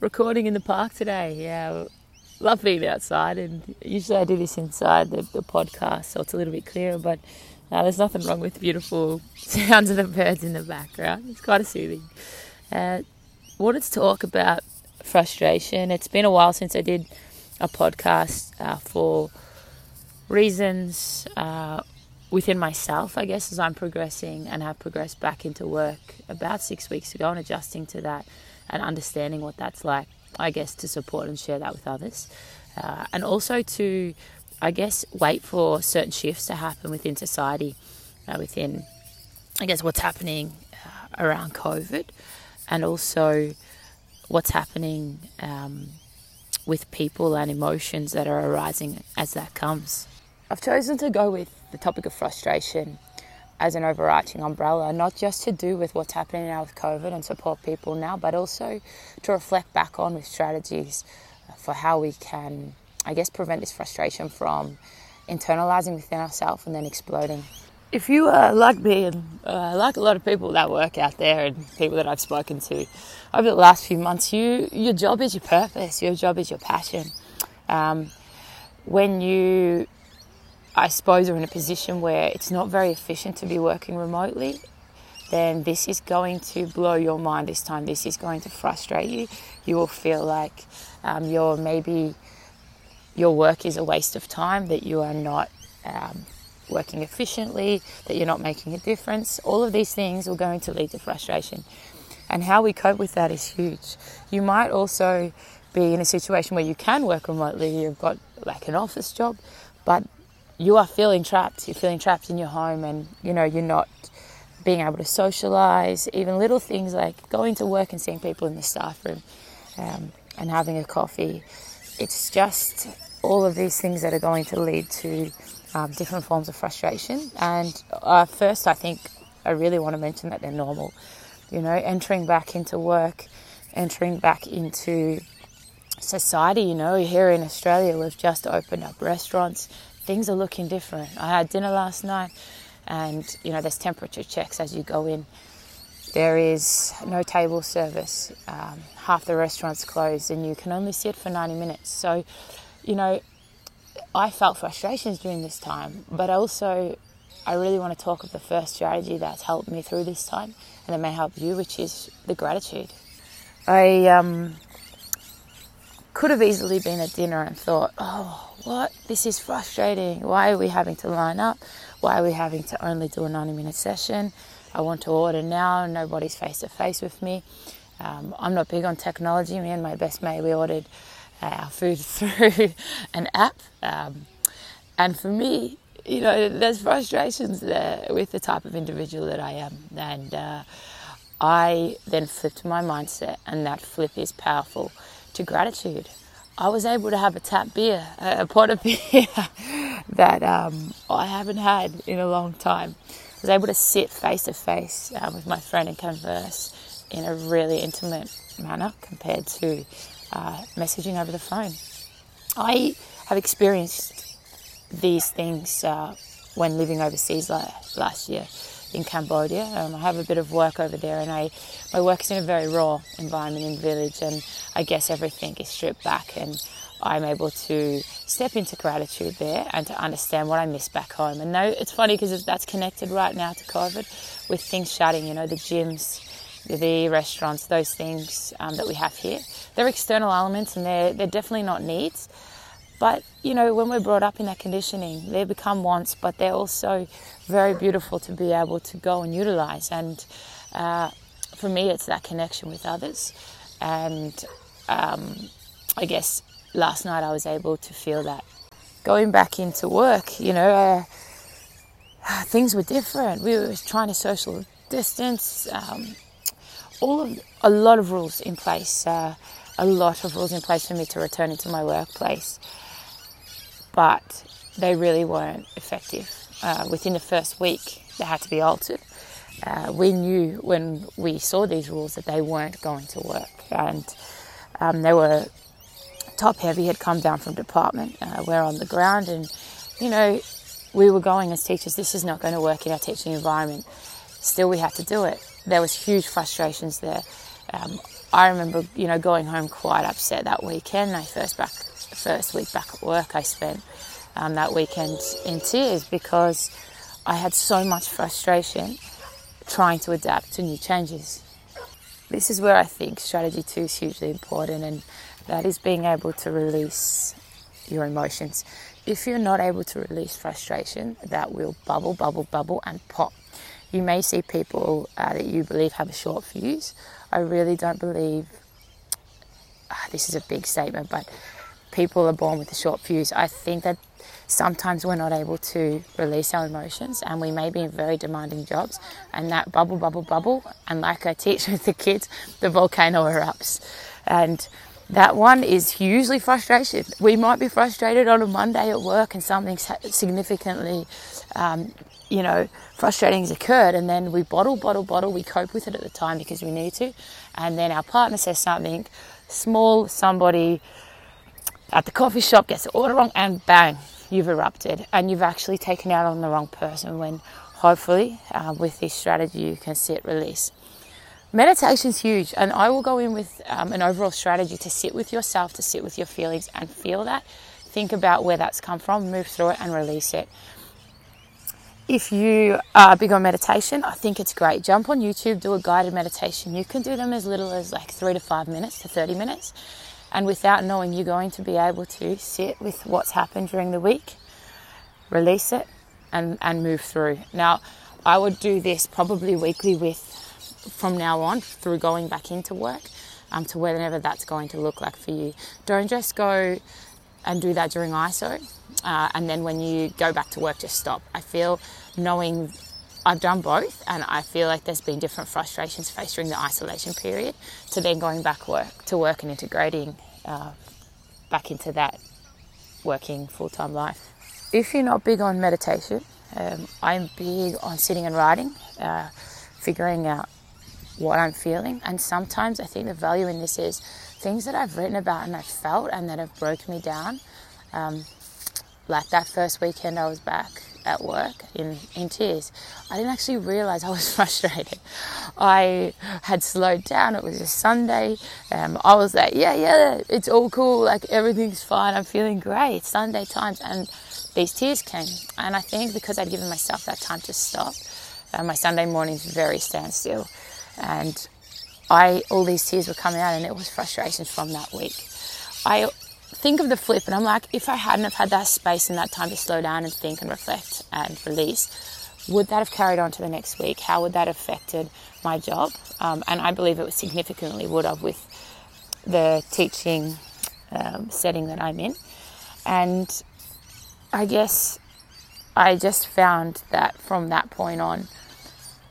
recording in the park today. Yeah, love being outside, and usually I do this inside the, the podcast, so it's a little bit clearer. But uh, there's nothing wrong with beautiful sounds of the birds in the background. It's quite a soothing. Uh, wanted to talk about frustration. It's been a while since I did a podcast uh, for reasons uh, within myself, I guess, as I'm progressing and have progressed back into work about six weeks ago and adjusting to that and understanding what that's like, I guess, to support and share that with others. Uh, and also to, I guess, wait for certain shifts to happen within society, uh, within, I guess, what's happening uh, around COVID and also what's happening um, with people and emotions that are arising as that comes. I've chosen to go with the topic of frustration as an overarching umbrella, not just to do with what's happening now with COVID and support people now, but also to reflect back on with strategies for how we can, I guess, prevent this frustration from internalizing within ourselves and then exploding. If you are like me and uh, like a lot of people that work out there and people that I've spoken to over the last few months, you your job is your purpose, your job is your passion. Um, when you I suppose are in a position where it's not very efficient to be working remotely, then this is going to blow your mind this time. This is going to frustrate you. You will feel like um, your maybe your work is a waste of time, that you are not um, working efficiently, that you're not making a difference. All of these things are going to lead to frustration. And how we cope with that is huge. You might also be in a situation where you can work remotely, you've got like an office job, but you are feeling trapped. You're feeling trapped in your home, and you know you're not being able to socialize. Even little things like going to work and seeing people in the staff room um, and having a coffee. It's just all of these things that are going to lead to um, different forms of frustration. And uh, first, I think I really want to mention that they're normal. You know, entering back into work, entering back into society. You know, here in Australia, we've just opened up restaurants things are looking different. I had dinner last night, and you know, there's temperature checks as you go in. There is no table service. Um, half the restaurants closed, and you can only sit for 90 minutes. So, you know, I felt frustrations during this time, but also I really want to talk of the first strategy that's helped me through this time and that may help you, which is the gratitude. I um, could have easily been at dinner and thought, oh, what? This is frustrating. Why are we having to line up? Why are we having to only do a 90 minute session? I want to order now. Nobody's face to face with me. Um, I'm not big on technology. Me and my best mate, we ordered uh, our food through an app. Um, and for me, you know, there's frustrations there with the type of individual that I am. And uh, I then flipped my mindset, and that flip is powerful to gratitude. I was able to have a tap beer, a pot of beer that um, I haven't had in a long time. I was able to sit face to face with my friend and converse in a really intimate manner compared to uh, messaging over the phone. I have experienced these things uh, when living overseas last year in Cambodia. Um, I have a bit of work over there, and I my work is in a very raw environment in the village, and I guess everything is stripped back, and I'm able to step into gratitude there and to understand what I miss back home. And it's funny because that's connected right now to COVID, with things shutting. You know, the gyms. The restaurants, those things um, that we have here, they're external elements and they're, they're definitely not needs. But, you know, when we're brought up in that conditioning, they become wants, but they're also very beautiful to be able to go and utilize. And uh, for me, it's that connection with others. And um, I guess last night I was able to feel that. Going back into work, you know, uh, things were different. We were trying to social distance. Um, all of a lot of rules in place. Uh, a lot of rules in place for me to return into my workplace but they really weren't effective. Uh, within the first week, they had to be altered. Uh, we knew when we saw these rules that they weren't going to work, and um, they were top heavy. Had come down from department. Uh, we're on the ground, and you know, we were going as teachers. This is not going to work in our teaching environment. Still, we had to do it. There was huge frustrations there. Um, I remember, you know, going home quite upset that weekend. My first back, first week back at work, I spent um, that weekend in tears because I had so much frustration trying to adapt to new changes. This is where I think strategy two is hugely important, and that is being able to release your emotions. If you're not able to release frustration, that will bubble, bubble, bubble, and pop. You may see people uh, that you believe have a short fuse. I really don't believe uh, this is a big statement, but people are born with a short fuse. I think that sometimes we're not able to release our emotions and we may be in very demanding jobs and that bubble bubble bubble and like i teach with the kids the volcano erupts and that one is usually frustration we might be frustrated on a monday at work and something significantly um, you know frustrating has occurred and then we bottle bottle bottle we cope with it at the time because we need to. And then our partner says something small somebody at the coffee shop gets the order wrong and bang you've erupted and you've actually taken out on the wrong person when hopefully uh, with this strategy you can sit release meditation is huge and i will go in with um, an overall strategy to sit with yourself to sit with your feelings and feel that. Think about where that's come from move through it and release it. If you are big on meditation i think it's great. Jump on youtube do a guided meditation. You can do them as little as like three to five minutes to 30 minutes and without knowing you're going to be able to sit with what's happened during the week, release it, and, and move through. Now, I would do this probably weekly with from now on through going back into work um, to whenever that's going to look like for you. Don't just go and do that during ISO uh, and then when you go back to work, just stop. I feel knowing I've done both, and I feel like there's been different frustrations faced during the isolation period to then going back work to work and integrating uh, back into that working full time life. If you're not big on meditation, um, I'm big on sitting and writing, uh, figuring out what I'm feeling, and sometimes I think the value in this is things that I've written about and I've felt and that have broken me down. Um, like that first weekend I was back at work in, in tears. I didn't actually realize I was frustrated. I had slowed down. It was a Sunday. Um, I was like, yeah, yeah, it's all cool. Like everything's fine. I'm feeling great. Sunday times. And these tears came. And I think because I'd given myself that time to stop, uh, my Sunday mornings very standstill. And I, all these tears were coming out and it was frustrations from that week. I think of the flip and I'm like, if I hadn't have had that space and that time to slow down and think and reflect and release, would that have carried on to the next week? How would that have affected my job? Um, and I believe it was significantly would have with the teaching um, setting that I'm in. And I guess I just found that from that point on,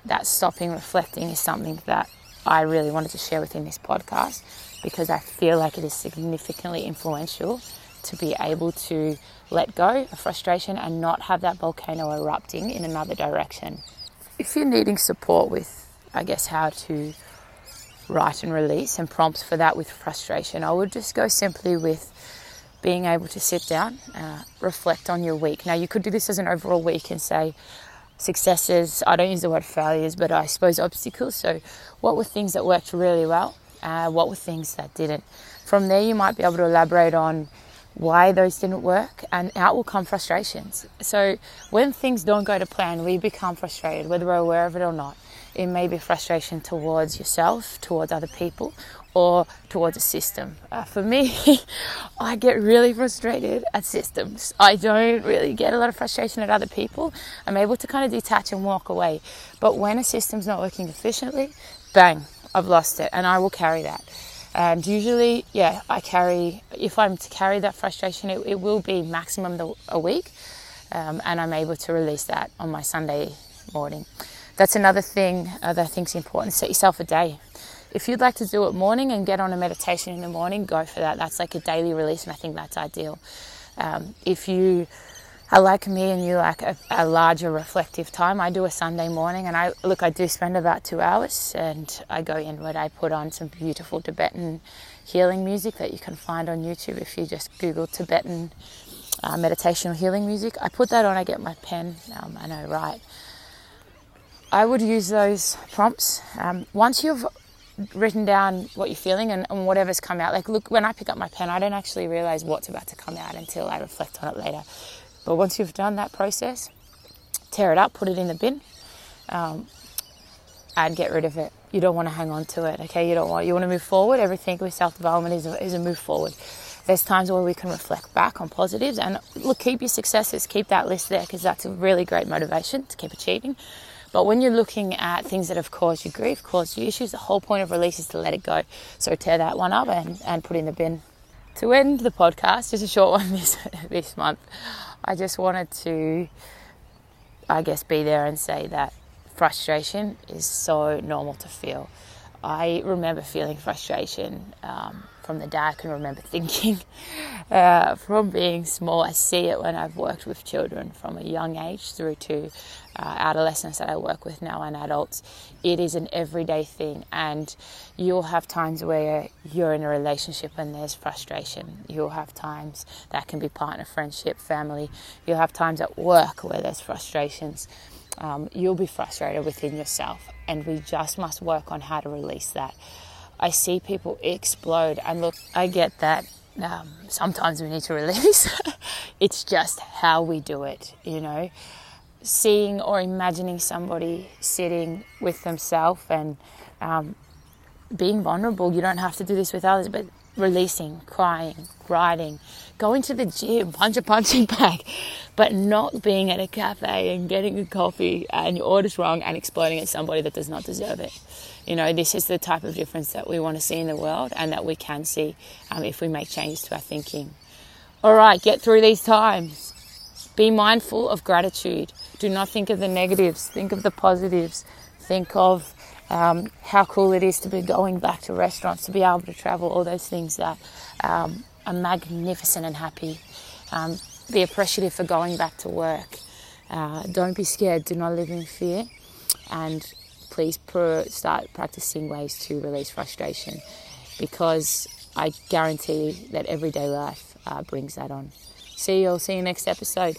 that stopping reflecting is something that I really wanted to share within this podcast because I feel like it is significantly influential to be able to let go of frustration and not have that volcano erupting in another direction. If you're needing support with, I guess, how to write and release and prompts for that with frustration, I would just go simply with being able to sit down, uh, reflect on your week. Now, you could do this as an overall week and say, successes, I don't use the word failures, but I suppose obstacles. So, what were things that worked really well? Uh, what were things that didn't? From there, you might be able to elaborate on why those didn't work, and out will come frustrations. So, when things don't go to plan, we become frustrated, whether we're aware of it or not. It may be frustration towards yourself, towards other people, or towards a system. Uh, for me, I get really frustrated at systems. I don't really get a lot of frustration at other people. I'm able to kind of detach and walk away. But when a system's not working efficiently, bang, I've lost it, and I will carry that. And usually, yeah, I carry, if I'm to carry that frustration, it, it will be maximum the, a week, um, and I'm able to release that on my Sunday morning. That's another thing uh, that I think is important. Set yourself a day. If you'd like to do it morning and get on a meditation in the morning, go for that. That's like a daily release, and I think that's ideal. Um, if you are like me and you like a, a, larger reflective time, I do a Sunday morning, and I look, I do spend about two hours, and I go inward. I put on some beautiful Tibetan healing music that you can find on YouTube if you just Google Tibetan uh, meditation or healing music. I put that on. I get my pen um, and I write. I would use those prompts um, once you've written down what you're feeling and, and, whatever's come out. Like, look, when I pick up my pen, I don't actually realize what's about to come out until I reflect on it later. But once you've done that process, tear it up, put it in the bin, um, and get rid of it. You don't want to hang on to it. Okay, you don't want. You want to move forward. Everything with self development is a, is a move forward. There's times where we can reflect back on positives and look, keep your successes, keep that list there because that's a really great motivation to keep achieving. But when you're looking at things that have caused you grief, caused you issues, the whole point of release is to let it go. So tear that one up and, and put in the bin. To end the podcast, just a short one this this month, I just wanted to, I guess, be there and say that frustration is so normal to feel. I remember feeling frustration um, from the day I can remember thinking. Uh, from being small, I see it when I've worked with children from a young age through to uh, adolescents that I work with now and adults. It is an everyday thing, and you'll have times where you're in a relationship and there's frustration. You'll have times that can be partner, friendship, family. You'll have times at work where there's frustrations um, you'll be frustrated within yourself. And we just must work on how to release that. I see people explode, and look, I get that. Um, sometimes we need to release. it's just how we do it, you know. Seeing or imagining somebody sitting with themselves and um, being vulnerable. You don't have to do this with others, but releasing, crying, writing, going to the gym, punch a punching bag, but not being at a cafe and getting a coffee and your order's wrong and exploding at somebody that does not deserve it. You know, this is the type of difference that we want to see in the world and that we can see um, if we make changes to our thinking. All right, get through these times. Be mindful of gratitude. Do not think of the negatives, think of the positives. Think of um, how cool it is to be going back to restaurants, to be able to travel, all those things that um, are magnificent and happy. Um, be appreciative for going back to work. Uh, don't be scared, do not live in fear, and please pr- start practicing ways to release frustration because I guarantee that everyday life uh, brings that on. See you all, see you next episode.